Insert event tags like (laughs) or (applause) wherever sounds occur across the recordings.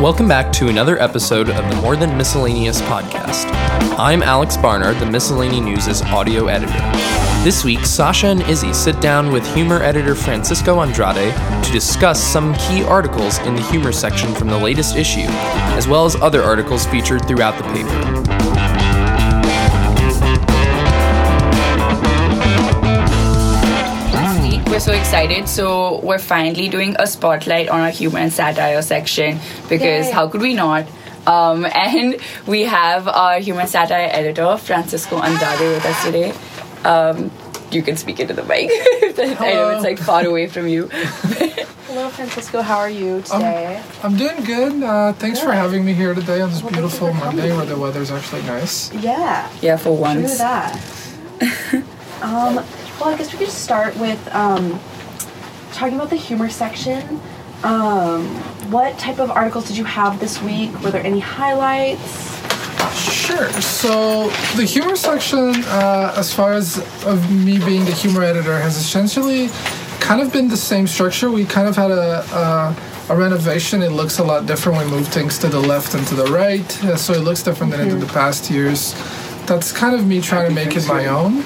Welcome back to another episode of the More Than Miscellaneous podcast. I'm Alex Barnard, the Miscellany News' audio editor. This week, Sasha and Izzy sit down with humor editor Francisco Andrade to discuss some key articles in the humor section from the latest issue, as well as other articles featured throughout the paper. We're so excited. So we're finally doing a spotlight on our humor and satire section because Yay. how could we not? Um, (laughs) and we have our human satire editor Francisco Andrade with us today. Um, you can speak into the mic. (laughs) I know it's like far away from you. Hello, Francisco. How are you today? I'm doing good. Uh, thanks for having me here today on this Well, beautiful Monday where the weather's actually nice. yeah, Yeah, for true once. that. (laughs) um, well, I guess we could start with um, talking about the humor section. Um, what type of articles did you have this week? Were there any highlights? Sure. So the humor section, uh, as far as of me being the humor editor, has essentially kind of been the same structure. We kind of had a. a a renovation, it looks a lot different. We moved things to the left and to the right, so it looks different than it did the past years. That's kind of me trying to make it my own.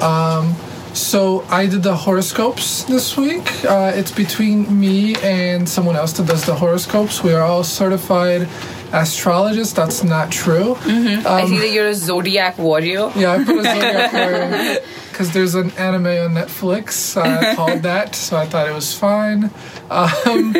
Um, so I did the horoscopes this week. Uh, it's between me and someone else that does the horoscopes. We are all certified astrologists. That's not true. I see that you're a zodiac warrior. Yeah, I put a zodiac (laughs) because there's an anime on Netflix uh, called (laughs) that, so I thought it was fine. Um,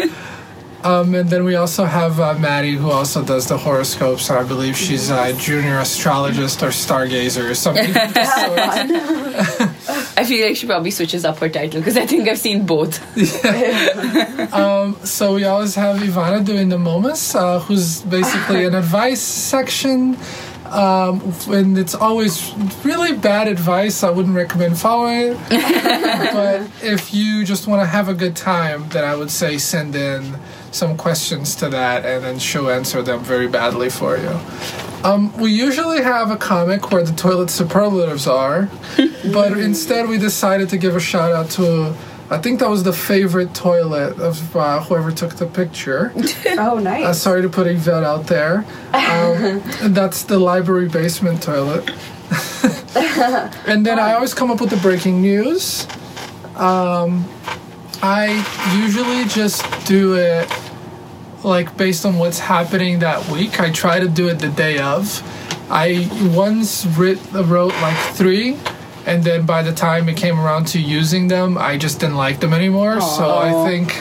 um, and then we also have uh, Maddie, who also does the horoscopes, and I believe she's a junior astrologist or stargazer or something. (laughs) of the sort. I feel like she probably switches up her title because I think I've seen both. (laughs) So we always have Ivana doing the moments, uh, who's basically an advice section. Um, and it's always really bad advice. I wouldn't recommend following it. (laughs) but if you just want to have a good time, then I would say send in some questions to that, and then she'll answer them very badly for you. Um, we usually have a comic where the toilet superlatives are, (laughs) but instead we decided to give a shout out to. I think that was the favorite toilet of uh, whoever took the picture. (laughs) Oh, Uh, nice. sorry to put Yvette out there. Um, (laughs) that's the library basement toilet. and then I always come up with the breaking news. Um, I usually just do it like based on what's happening that week. I try to do it the day of. I once writ, wrote like three, and then by the time it came around to using them, I just didn't like them anymore. So I think,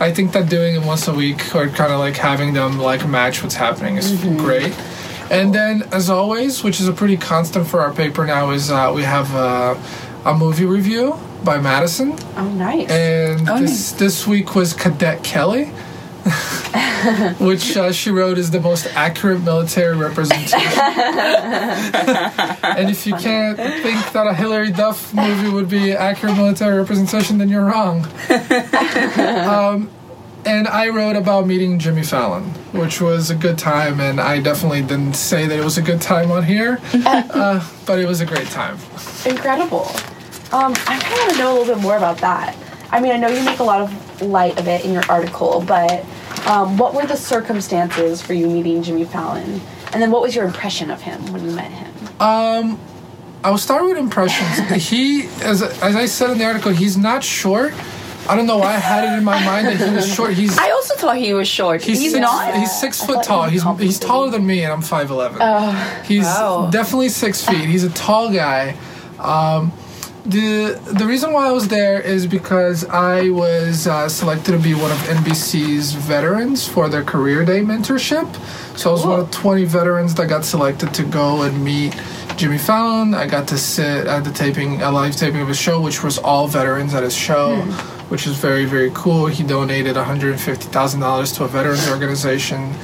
I think that doing it once a week or kind of like having them like match what's happening is great. And then, as always, which is a pretty constant for our paper now, is uh, we have uh, a movie review by Madison, Oh, nice. and Oh, this this week was Cadet Kelly. (laughs) (laughs) which uh, she wrote is the most accurate military representation. (laughs) and if you can't think that a Hilary Duff movie would be accurate military representation, then you're wrong. (laughs) um, and I wrote about meeting Jimmy Fallon, which was a good time, and I definitely didn't say that it was a good time on here, uh, but it was a great time. Incredible. Um, I kind of want to know a little bit more about that. I mean, I know you make a lot of light of it in your article, but um, what were the circumstances for you meeting Jimmy Fallon? And then what was your impression of him when you met him? I'll start with impressions. (laughs) he, as, as I said in the article, he's not short. I don't know why I had it in my mind that he was short. He's (laughs) I also thought he was short. He's, He's, six, not. He's six I foot tall. he He's he's taller than me, and I'm five eleven. he's wow. definitely six feet. He's a tall guy. Um, the the reason why I was there is because I was uh, selected to be one of NBC's veterans for their career day mentorship. So I was one of 20 veterans that got selected to go and meet Jimmy Fallon. I got to sit at the taping, a live taping of his show, which was all veterans at his show, which is very very cool. He donated 150 thousand dollars to a veterans organization.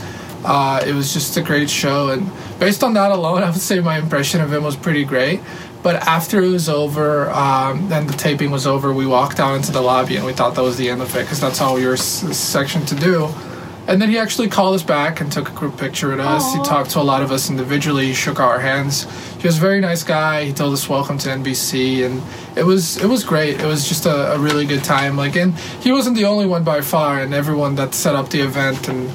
Uh, it was just a great show, and based on that alone, (laughs) I would say my impression of him was pretty great. But after it was over, um, and the taping was over, we walked out into the lobby, and we thought that was the end of it because that's all we were s- sectioned to do. And then he actually called us back and took a group picture with us. He talked to a lot of us individually. He shook our hands. He was a very nice guy. He told us welcome to NBC, and it was it was great. It was just a, a really good time. Like, and he wasn't the only one by far, and everyone that set up the event and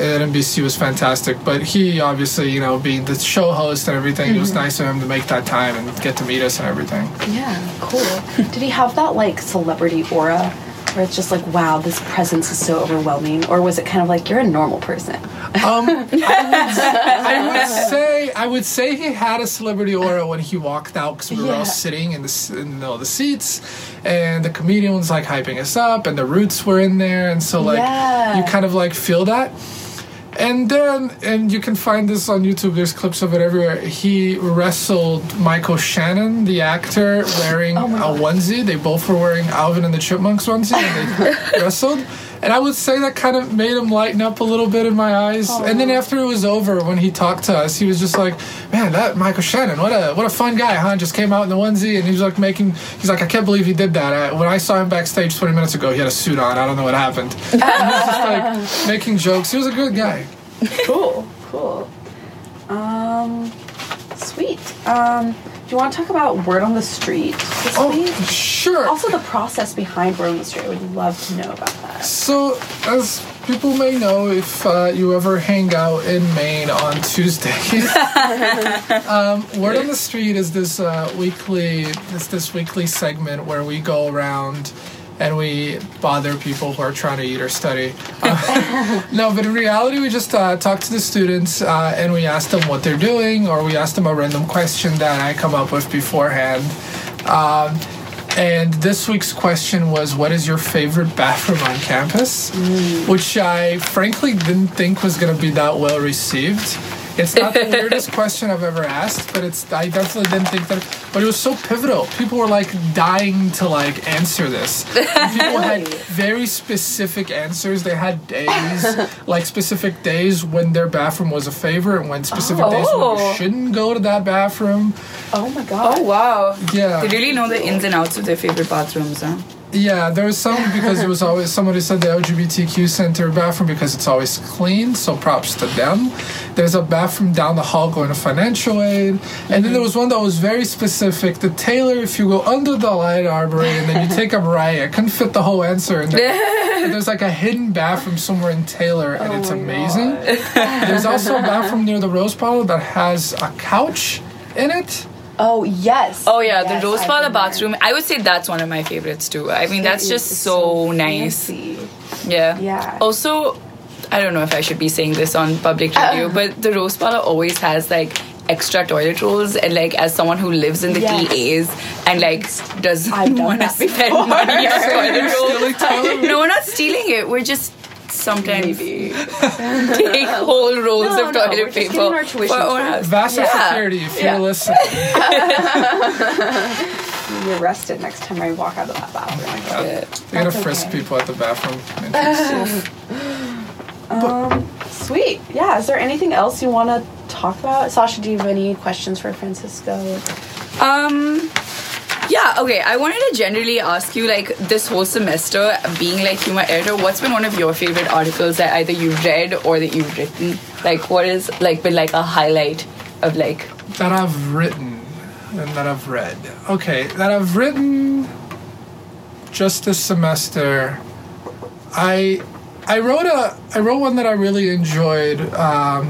at NBC was fantastic. But he obviously, you know, being the show host and everything, it was nice of him to make that time and get to meet us and everything. Yeah, cool. Did he have that like celebrity aura where it's just like, wow, this presence is so overwhelming? Or was it kind of like, you're a normal person? Um, (laughs) I, would, I would say I would say he had a celebrity aura when he walked out because we were Yeah. all sitting in the in the middle of the seats, and the comedian was like hyping us up, and the Roots were in there, and so like Yeah. you kind of like feel that. And then, and you can find this on YouTube. There's clips of it everywhere. He wrestled Michael Shannon, the actor, wearing Oh a onesie. They both were wearing Alvin and the Chipmunks onesie, and they (laughs) wrestled. And I would say that kind of made him lighten up a little bit in my eyes. And then after it was over, when he talked to us, he was just like, "Man, that Michael Shannon, what a what a fun guy, huh?" Just came out in the onesie, and he was like making. He's like, "I can't believe he did that." I, when I saw him backstage 20 minutes ago, he had a suit on. I don't know what happened. And (laughs) he was just like making jokes. He was a good guy. Cool, cool. Um, sweet. Um, do you want to talk about Word on the Street this Oh, week? sure. Also, the process behind Word on the Street. I would love to know about that. So, as people may know, if uh, you ever hang out in Main on (laughs) Tuesdays, (laughs) um, Word on the Street is this uh, weekly, it's this weekly segment where we go around and we bother people who are trying to eat or study. Uh, (laughs) no, but in reality, we just uh, talk to the students uh, and we ask them what they're doing, or we ask them a random question that I come up with beforehand. Um, and this week's question was, "What is your favorite bathroom on campus?" Which I frankly didn't think was going to be that well received. It's not the weirdest (laughs) question I've ever asked, but it's I definitely didn't think that. But it was so pivotal. People were like dying to like answer this. And (laughs) people had very specific answers. They had days, (laughs) like specific days when their bathroom was a favorite, and when specific days when Oh. you shouldn't go to that bathroom. Oh my god. Oh wow. Yeah. They really know the ins and outs of their favorite bathrooms, huh? Yeah, there was some (laughs) because it was always somebody said the LGBTQ center bathroom because it's always clean, so props to them. There's a bathroom down the hall going to financial aid, and then mm-hmm. there was one that was very specific. The Taylor, if you go under the light arbory and then you (laughs) take a right, I couldn't fit the whole answer in there. (laughs) There's like a hidden bathroom somewhere in Taylor, and oh it's amazing. There's also a bathroom near the Rose Parlor that has a couch in it. Oh yes. Oh yeah, Yes, the rose I've parlor been there. bathroom. I would say that's one of my favorites too. I mean, that's It just is so, nice. Yeah. Yeah. Also, I don't know if I should be saying this on public radio, Uh. but the rose parlor always has like extra toilet rolls and like as someone who lives in the Yes. PAs and like doesn't want to spend money on toilet (laughs) rolls. no, we're not stealing it. We're just sometimes Maybe. (laughs) take whole rolls No, of no, toilet we're paper getting our tuition for our house. Vassar Yeah. Security, if Yeah. (laughs) you're listening. You're arrested next time I walk out of that bathroom. Yeah. They're gonna frisk okay. people at the bathroom. (laughs) Um, sweet. Yeah. Is there anything else you want to talk about, Sasha? Do you have any questions for Francisco? Um. Yeah, okay. I wanted to generally ask you, like, this whole semester, being like humor editor, what's been one of your favorite articles that either you've read or that you've written? Like, what is like been like a highlight of like? that I've written and that I've read. Okay, that I've written just this semester. I I wrote a I wrote one that I really enjoyed. Um,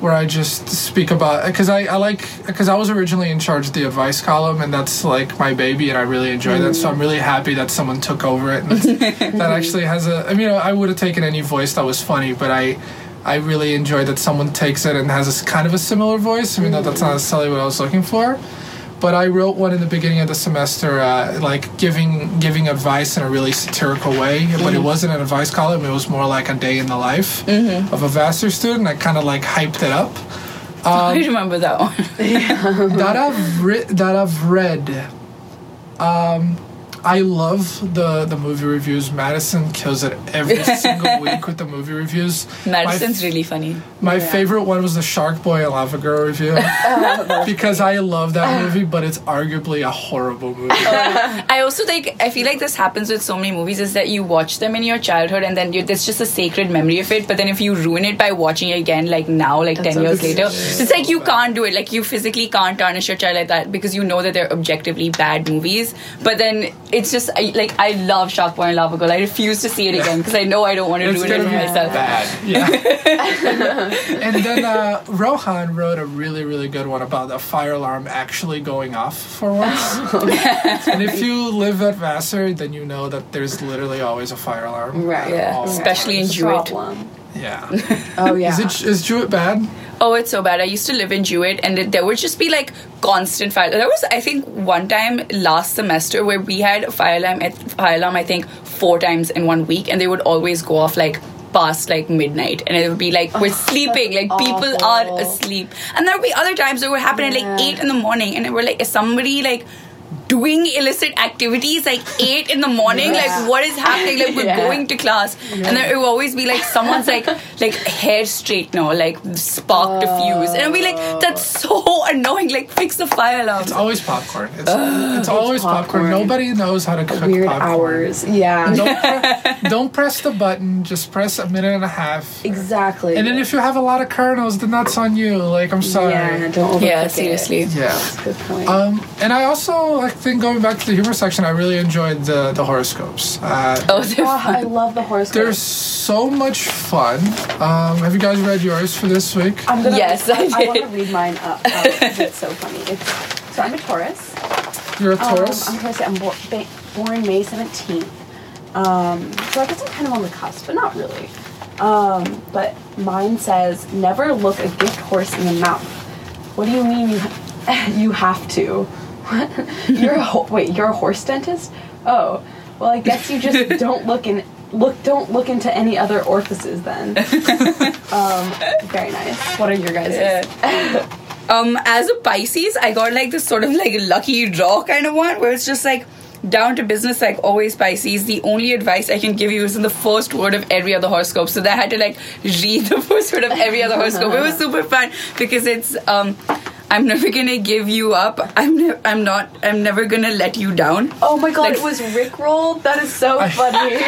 where I just speak about because I, I like because I was originally in charge of the advice column and that's like my baby and I really enjoy that so I'm mm. really happy that someone took over it and (laughs) that actually has a I mean I would have taken any voice that was funny but I I really enjoy that someone takes it and has a kind of a similar voice even though that's not necessarily what I was looking for but I wrote one in the beginning of the semester, uh, like giving giving advice in a really satirical way. But it wasn't an advice column; it was more like a day in the life of a Vassar student. I kind of like hyped it up. I remember that one. (laughs) that I've re- that I've read. Um, I love the the movie reviews. Madison kills it every (laughs) single week with the movie reviews. Madison's My, really funny. my favorite one was the Shark Boy and Lava Girl review (laughs) oh, because I love that movie, but it's arguably a horrible movie. (laughs) Oh, I also like. I feel like this happens with so many movies is that you watch them in your childhood and then you, there's just a sacred memory of it. But then if you ruin it by watching it again, like now, like ten years later, it's like you can't do it. Like you physically can't tarnish your child like that because you know that they're objectively bad movies. But then it's just I, like I love Shark Boy and Lava Girl. I refuse to see it again because I know I don't want to do ruin it gonna for myself. bad. Yeah. (laughs) (laughs) and then uh, Rohan wrote a really, really good one about the fire alarm actually going off for once. (laughs) and if you live at Vassar, then you know that there's literally always a fire alarm. Right. Yeah, all especially in It's a Jewett. Yeah. Oh yeah. Is it is Jewett bad? Oh, it's so bad. I used to live in Jewett, and it, there would just be like constant fire. There was, I think, one time last semester where we had a fire alarm at fire alarm. I think four times in one week, and they would always go off like past like midnight, and it would be like we're (laughs) sleeping, like people are asleep. And there would be other times that would happen at like eight in the morning, and it were like is somebody like doing illicit activities like eight in the morning Yeah. like what is happening like we're Yeah. going to class and then it will always be like someone's like like hair straightener like spark diffuse and it'll be like that's so annoying like fix the fire alarm It's always popcorn. It's, it's always popcorn. popcorn. Nobody knows how to cook Weird popcorn. hours. Yeah. Don't, pre- (laughs) don't press the button. Just press a minute and a half. Exactly. And then if you have a lot of kernels, then that's on you. Like I'm sorry. yeah, don't overcook yeah it. seriously Yeah. Good point. Um, and I also, I think, going back to the humor section, I really enjoyed the the horoscopes. Uh, oh they're Oh, I love the horoscopes. they're so much fun. Um, have you guys read yours for this week? I'm gonna, Yes, I I, did. want to read mine up because it's so funny. It's, so I'm a Taurus. You're a Um, Taurus. I'm Taurus. I'm bo- ba- born May 17th. Um, so I guess I'm kind of on the cusp, but not really. Um, but mine says, "Never look a gift horse in the mouth." What do you mean you (laughs) you have to? (laughs) you're a ho- wait. You're a horse dentist? Oh, well, I guess you just (laughs) don't look in look. Don't look into any other orifices then. (laughs) um, very nice. What are your guys'? Yeah. um as a pisces i got like this sort of like lucky draw kind of one where it's just like down to business like always pisces the only advice i can give you is in the first word of every other horoscope so that i had to like read the first word of every other horoscope it was super fun because it's um i'm never gonna give you up i'm ne- i'm not i'm never gonna let you down Oh my god, Like- it was Rickrolled? That is so (laughs) funny. (laughs)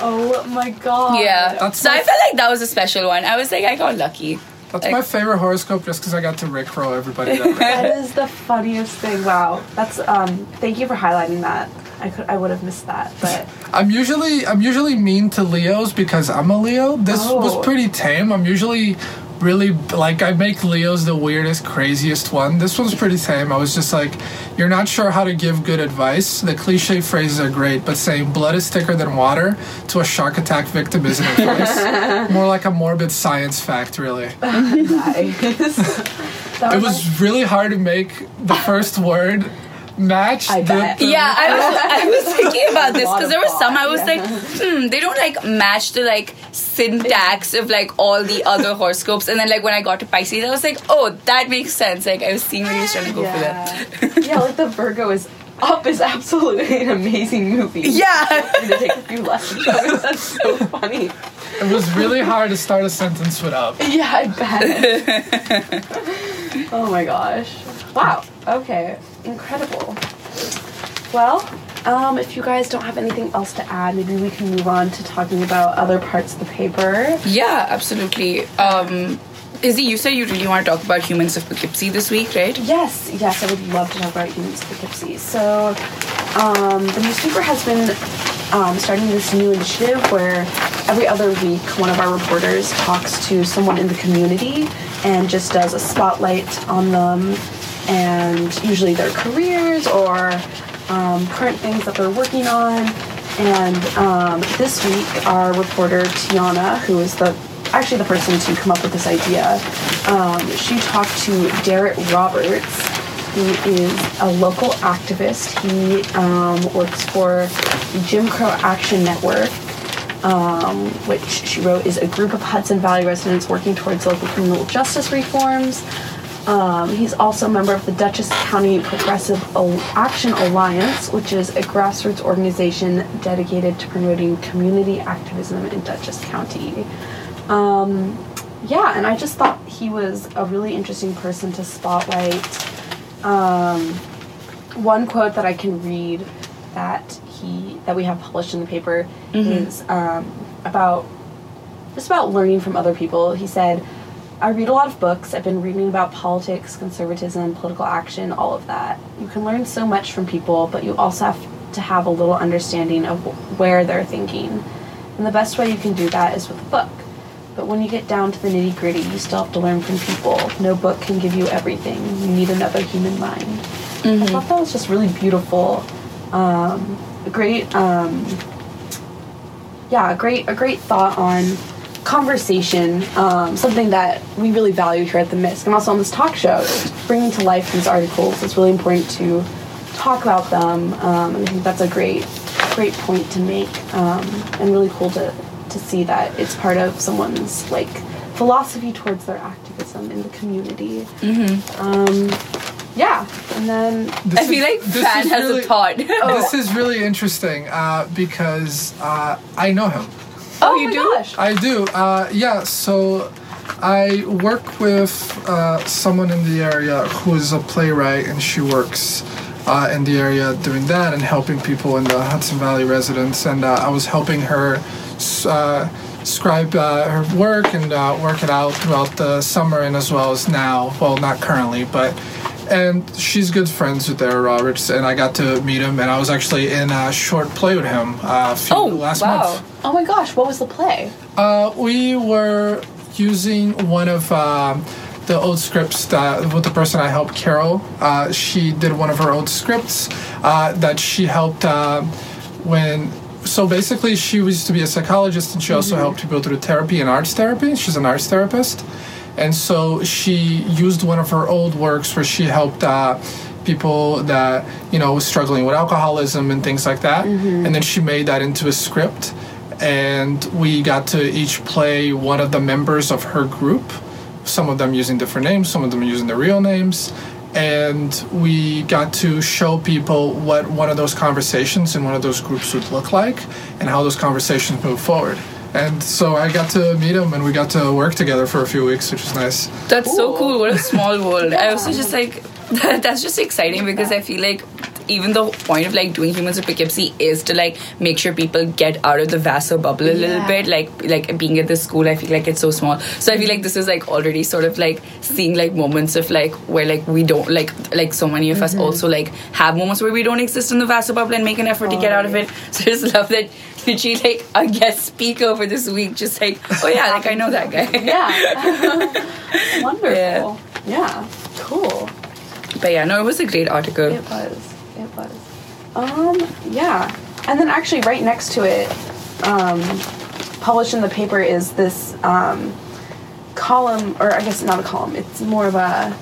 oh my god. yeah That's so my- i felt like that was a special one i was like i got lucky That's like- my favorite horoscope, just because I got to rickroll everybody. That. (laughs) That is the funniest thing. Wow. That's um thank you for highlighting that. I could I would have missed that, but I'm usually I'm usually mean to Leos because I'm a Leo. This Oh. was pretty tame. I'm usually really like I make Leos the weirdest, craziest one. This one's pretty tame. I was just like, you're not sure how to give good advice. The cliche phrases are great, but saying blood is thicker than water to a shark attack victim isn't (laughs) advice. More like a morbid science fact, really. (laughs) nice. It was really hard to make the first word match. I the- bet. Yeah, I was, I was (laughs) thinking about this because there was some I was yeah. like, hmm, they don't like match the like syntax of like all the other horoscopes, and then like when I got to Pisces, I was like, oh, that makes sense. Like I was seeing where he was trying to go for that. yeah, like the Virgo is up is absolutely an amazing movie. Yeah. (laughs) I'm gonna take a few lessons from it. That's so funny. It was really hard to start a sentence with up. Yeah, I bet. (laughs) oh my gosh. Wow. Okay. Incredible. Well, um, if you guys don't have anything else to add, maybe we can move on to talking about other parts of the paper. Yeah, absolutely. Um, Izzy, you said you really want to talk about humans of Poughkeepsie this week, right? Yes, yes, I would love to talk about humans of Poughkeepsie. So, um, the newspaper has been um, starting this new initiative where every other week one of our reporters talks to someone in the community and just does a spotlight on them and usually their careers or um, current things that they're working on. And um, this week, our reporter Tiana, who is the actually the person to come up with this idea, um, she talked to Derek Roberts, who is a local activist. He um, works for Jim Crow Action Network, um, which she wrote is a group of Hudson Valley residents working towards local criminal justice reforms. Um, he's also a member of the Dutchess County Progressive Action Alliance, which is a grassroots organization dedicated to promoting community activism in Dutchess County. Um, yeah, and I just thought he was a really interesting person to spotlight. Um, one quote that I can read that he that we have published in the paper is um, about just about learning from other people. He said, I read a lot of books. I've been reading about politics, conservatism, political action, all of that. You can learn so much from people, but you also have to have a little understanding of where they're thinking. And the best way you can do that is with a book. But when you get down to the nitty gritty, you still have to learn from people. No book can give you everything. You need another human mind. I thought that was just really beautiful. Um, a great, um, yeah, a great, a great thought on conversation. Um, something that we really value here at the Misc, and also on this talk show, bringing to life these articles. It's really important to talk about them, um, and I think that's a great, great point to make, um, and really cool to to see that it's part of someone's like philosophy towards their activism in the community. Um, yeah, and then This I feel is- like this Fan has really- a thought. This is really interesting uh, because uh, I know him. Oh, my you do? Gosh. I do. Uh, yeah, so I work with uh, someone in the area who is a playwright, and she works uh, in the area doing that and helping people in the Hudson Valley residents. And uh, I was helping her uh, scribe uh, her work and uh, work it out throughout the summer and as well as now. Well, not currently, but. And she's good friends with Eric Roberts, and I got to meet him, and I was actually in a short play with him uh, a few, Oh, last wow. month. oh my gosh, what was the play? Uh, we were using one of um, the old scripts that with the person I helped, Carol. Uh, she did one of her old scripts uh, that she helped um when. So basically, she used to be a psychologist, and she also helped people through therapy and arts therapy. She's an arts therapist, and so she used one of her old works where she helped. Uh, people that you know was struggling with alcoholism and things like that. And then she made that into a script. And we got to each play one of the members of her group some of them using different names some of them using their real names. And we got to show people what one of those conversations in one of those groups would look like and how those conversations move forward and so i got to meet him and we got to work together for a few weeks which was nice That's so Cool. cool. What a small world. I also just like (laughs) that's just exciting because I feel like even the point of like doing humans of Poughkeepsie is to like make sure people get out of the Vassar bubble a little bit. Like like being at this school, I feel like it's so small. So I feel like this is like already sort of like seeing like moments of like where like we don't like like so many of us mm-hmm. also like have moments where we don't exist in the Vassar bubble and make an effort to get out of it. (laughs) So I just love that she like a guest speaker for this week, just like oh yeah, like I know that guy. (laughs) Yeah. (laughs) Wonderful. Yeah. Cool. But yeah, no, it was a great article. It was. It was. Um, yeah. And then actually right next to it, um, published in the paper is this um, column, or I guess not a column, it's more of a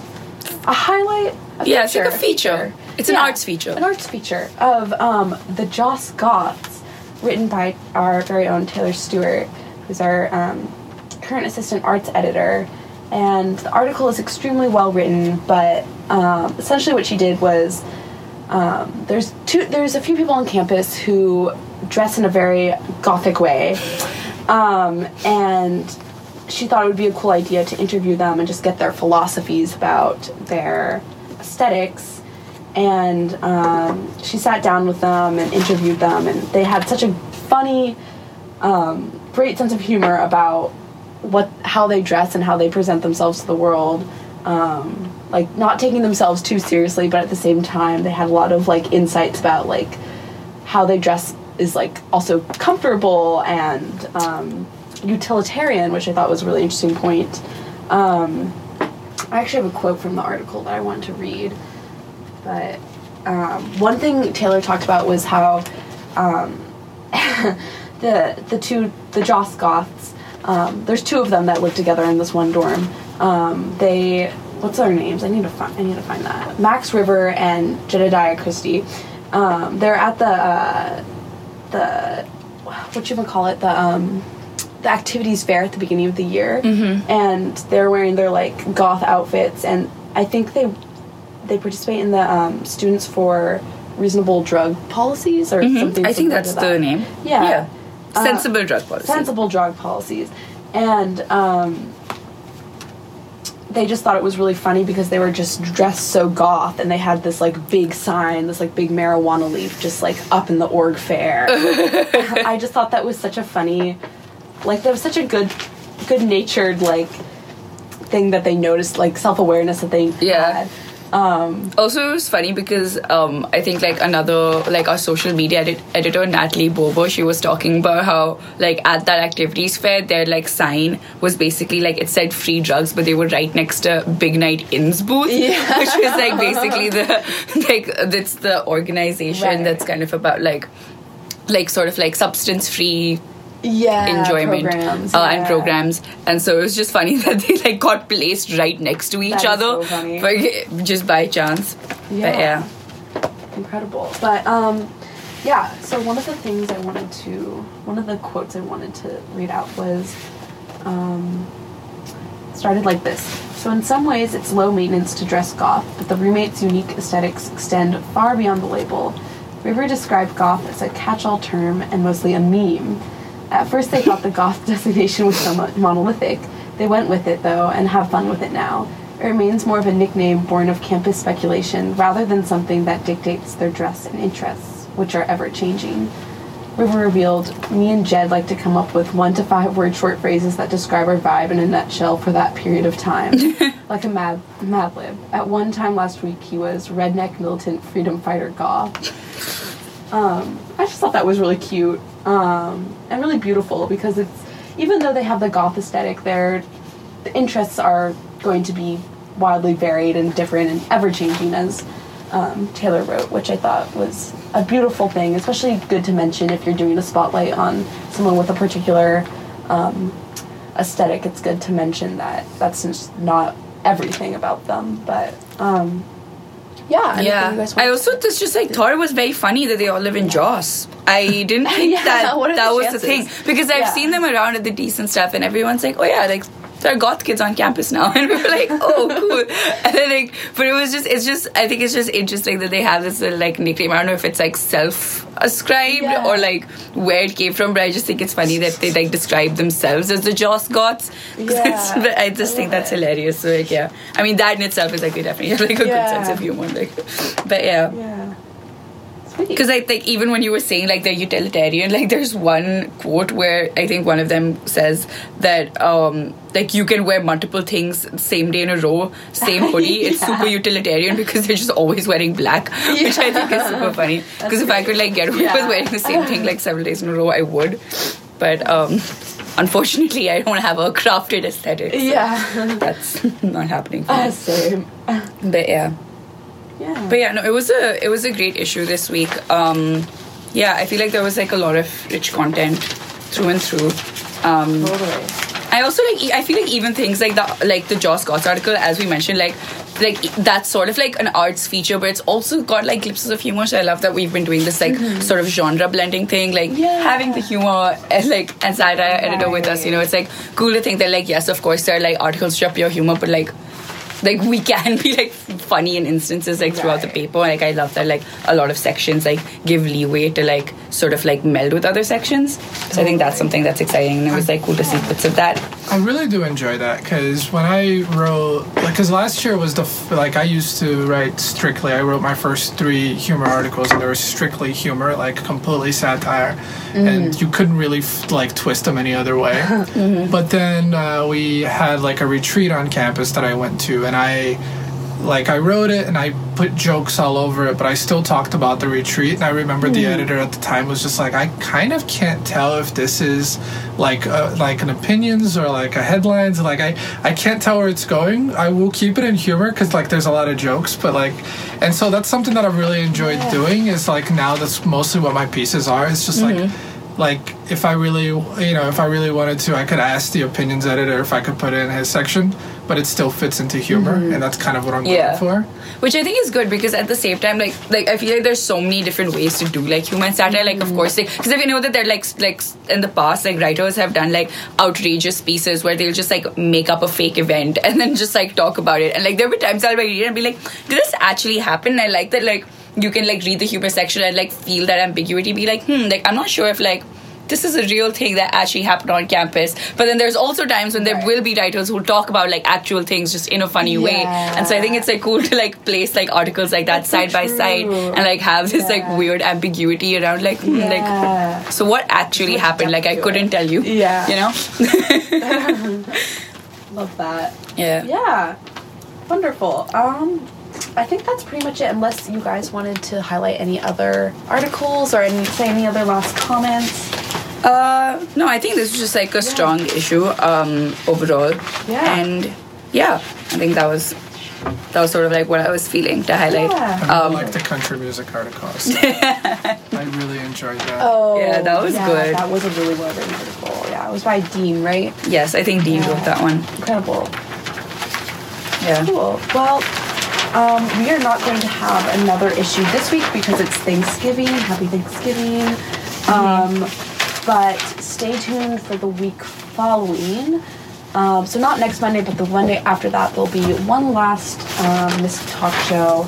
a highlight. A Yeah, it's like a feature. It's an arts feature. An arts feature of um, the Joss Goths, written by our very own Taylor Stewart, who's our um, current assistant arts editor. And the article is extremely well written, but um, essentially what she did was um, there's two there's a few people on campus who dress in a very gothic way, um, and she thought it would be a cool idea to interview them and just get their philosophies about their aesthetics. And um, she sat down with them and interviewed them, and they had such a funny, um, great sense of humor about what how they dress and how they present themselves to the world. Um, like not taking themselves too seriously, but at the same time, they had a lot of like insights about like how they dress is like also comfortable and um, utilitarian, which I thought was a really interesting point. Um, I actually have a quote from the article that I wanted to read, but um, one thing Taylor talked about was how um, (laughs) the the two the Joss Goths. Um, there's two of them that live together in this one dorm. Um, they what's their names? I need to find I need to find that. Max River and Jedediah Christie. Um, they're at the uh, the what you would call it the um, the activities fair at the beginning of the year, and they're wearing their like goth outfits, and I think they they participate in the um, students for reasonable drug policies or something. I think that's to the name. Yeah. Yeah. Uh, Sensible drug policy. sensible drug policies and um, they just thought it was really funny because they were just dressed so goth and they had this like big sign this like big marijuana leaf just like up in the org fair (laughs) i just thought that was such a funny like that was such a good good natured like thing that they noticed, like self awareness that they Yeah. had. Um, Also, it was funny because um, I think like another like our social media edit- editor Natalie Bobo, she was talking about how like at that activities fair, their like sign was basically like it said free drugs, but they were right next to Big Night Inns booth, Yeah. (laughs) which was like basically the (laughs) like that's the organization Right. that's kind of about like like sort of like substance free yeah, enjoyment programs, uh, and programs and so it was just funny (laughs) that they like got placed right next to each other so but just by chance but yeah incredible. But um, yeah. So one of the things I wanted to, one of the quotes I wanted to read out was, um, started like this. So in some ways, it's low maintenance to dress goth, but the roommate's unique aesthetics extend far beyond the label. River described goth as a catch-all term and mostly a meme. At first, they thought the goth (laughs) designation was somewhat monolithic. They went with it though, and have fun with it now. It remains more of a nickname born of campus speculation rather than something that dictates their dress and interests, which are ever changing. River revealed, me and Jed like to come up with one to five word short phrases that describe our vibe in a nutshell for that period of time. (laughs) like a mad mad lib. At one time last week he was redneck militant freedom fighter goth. Um, I just thought that was really cute. Um, and really beautiful because it's even though they have the goth aesthetic, their the interests are going to be wildly varied and different and ever changing as um, Taylor wrote, which I thought was a beautiful thing, especially good to mention if you're doing a spotlight on someone with a particular um, aesthetic. It's good to mention that that's just not everything about them, but um, yeah. yeah i also just, just like thought it was very funny that they all live in joss i didn't (laughs) think Yeah, that that the was the thing because i've Yeah. seen them around at the decent stuff and everyone's like oh yeah like there are goth kids on campus now (laughs) and we were like oh cool. And then like but it was just it's just i think it's just interesting that they have this little like nickname. I don't know if it's like self-ascribed Yeah. or like where it came from but i just think it's funny that they like describe themselves as the joss goths. (laughs) Yeah, i just I think that's it. hilarious. So like yeah. I mean that in itself is like they definitely have (laughs) like a good sense of humor like but yeah. Yeah. Because I think even when you were saying like they're utilitarian, like there's one quote where I think one of them says that um like you can wear multiple things same day in a row, same (laughs) hoodie. It's super utilitarian because they're just always wearing black, (laughs) which I think is super funny. Because if I could like get away with wearing the same thing like several days in a row, I would. But um unfortunately, I don't have a crafted aesthetic. so yeah. that's (laughs) not happening. For Uh, me. same. But yeah. Yeah. But yeah, no, it was a it was a great issue this week. Um, yeah, I feel like there was like a lot of rich content through and through. Um, totally. I also like I feel like even things like the like the Joss Goths article, as we mentioned, like like that's sort of like an arts feature, but it's also got like glimpses of humor. So I love that we've been doing this like sort of genre blending thing, like Mm-hmm. Yeah. having the humor and like and satire editor with us. You know, it's like cool to think that like yes, of course there are like articles to your humor, but like like we can be like funny in instances like throughout the paper. Like i love that like a lot of sections like give leeway to like sort of like meld with other sections. So i think that's something that's exciting and it was like cool to see bits of that. I really do enjoy that because when I wrote, like, because last year was the f- like I used to write strictly. I wrote my first three humor articles, and they were strictly humor, like completely satire, and you couldn't really f- like twist them any other way. (laughs) But then uh, we had like a retreat on campus that I went to, and I like I wrote it and I put jokes all over it, but I still talked about the retreat. And I remember the editor at the time was just like, I kind of can't tell if this is like uh, like an opinions or like a headlines. Like I I can't tell where it's going. I will keep it in humor because like there's a lot of jokes, but like, and so that's something that I've really enjoyed doing. Is like now that's mostly what my pieces are. It's just like like if I really you know if I really wanted to, I could ask the opinions editor if I could put it in his section, but it still fits into humor, mm-hmm. and that's kind of what I'm Yeah. going for. which i think is good because at the same time like like i feel like there's so many different ways to do like human satire like of mm-hmm. course because if you know that they're like like in the past like writers have done like outrageous pieces where they'll just like make up a fake event (laughs) and then just like talk about it and like there were times i'll read it and be like did this actually happen and i like that like you can like read the humor section and like feel that ambiguity be like hmm like i'm not sure if like this is a real thing that actually happened on campus. But then there's also times when there Right. will be writers who talk about like actual things just in a funny way. And so I think it's like cool to like place like articles like that That's so side by side and like have this like weird ambiguity around like hmm, Yeah. like so what actually happened? Like I couldn't it. tell you. Yeah. You know? (laughs) (laughs) Love that. Yeah. Yeah. Wonderful. Um I think that's pretty much it unless you guys wanted to highlight any other articles or any say any other last comments. Uh, no, I think this was just like a strong issue um, overall. Yeah. And yeah, I think that was that was sort of like what I was feeling to highlight. Yeah. I Um, like the country music articles. (laughs) I really enjoyed that. Oh Yeah, that was good. That was a really well written article. Yeah, it was by Dean, right? Yes, I think Dean Yeah. wrote that one. Incredible. Yeah. Cool. Well, um, we are not going to have another issue this week because it's Thanksgiving. Happy Thanksgiving. Um, but stay tuned for the week following. Um, so not next Monday, but the Monday after that, there'll be one last um, Misc Talk Show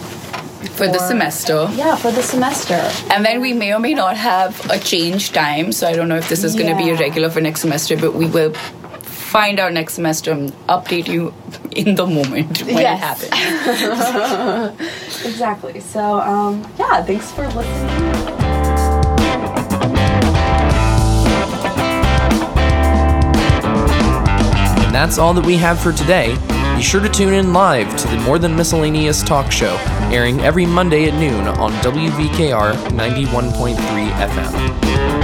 For the semester. Yeah, for the semester. And then we may or may not have a change time. So I don't know if this is going to be a regular for next semester, but we will find out next semester and update you in the moment when Yes. it happens. (laughs) Exactly. So um, yeah, thanks for listening. And that's all that we have for today. Be sure to tune in live to the More Than Miscellaneous talk show, airing every Monday at noon on WVKR 91.3 FM.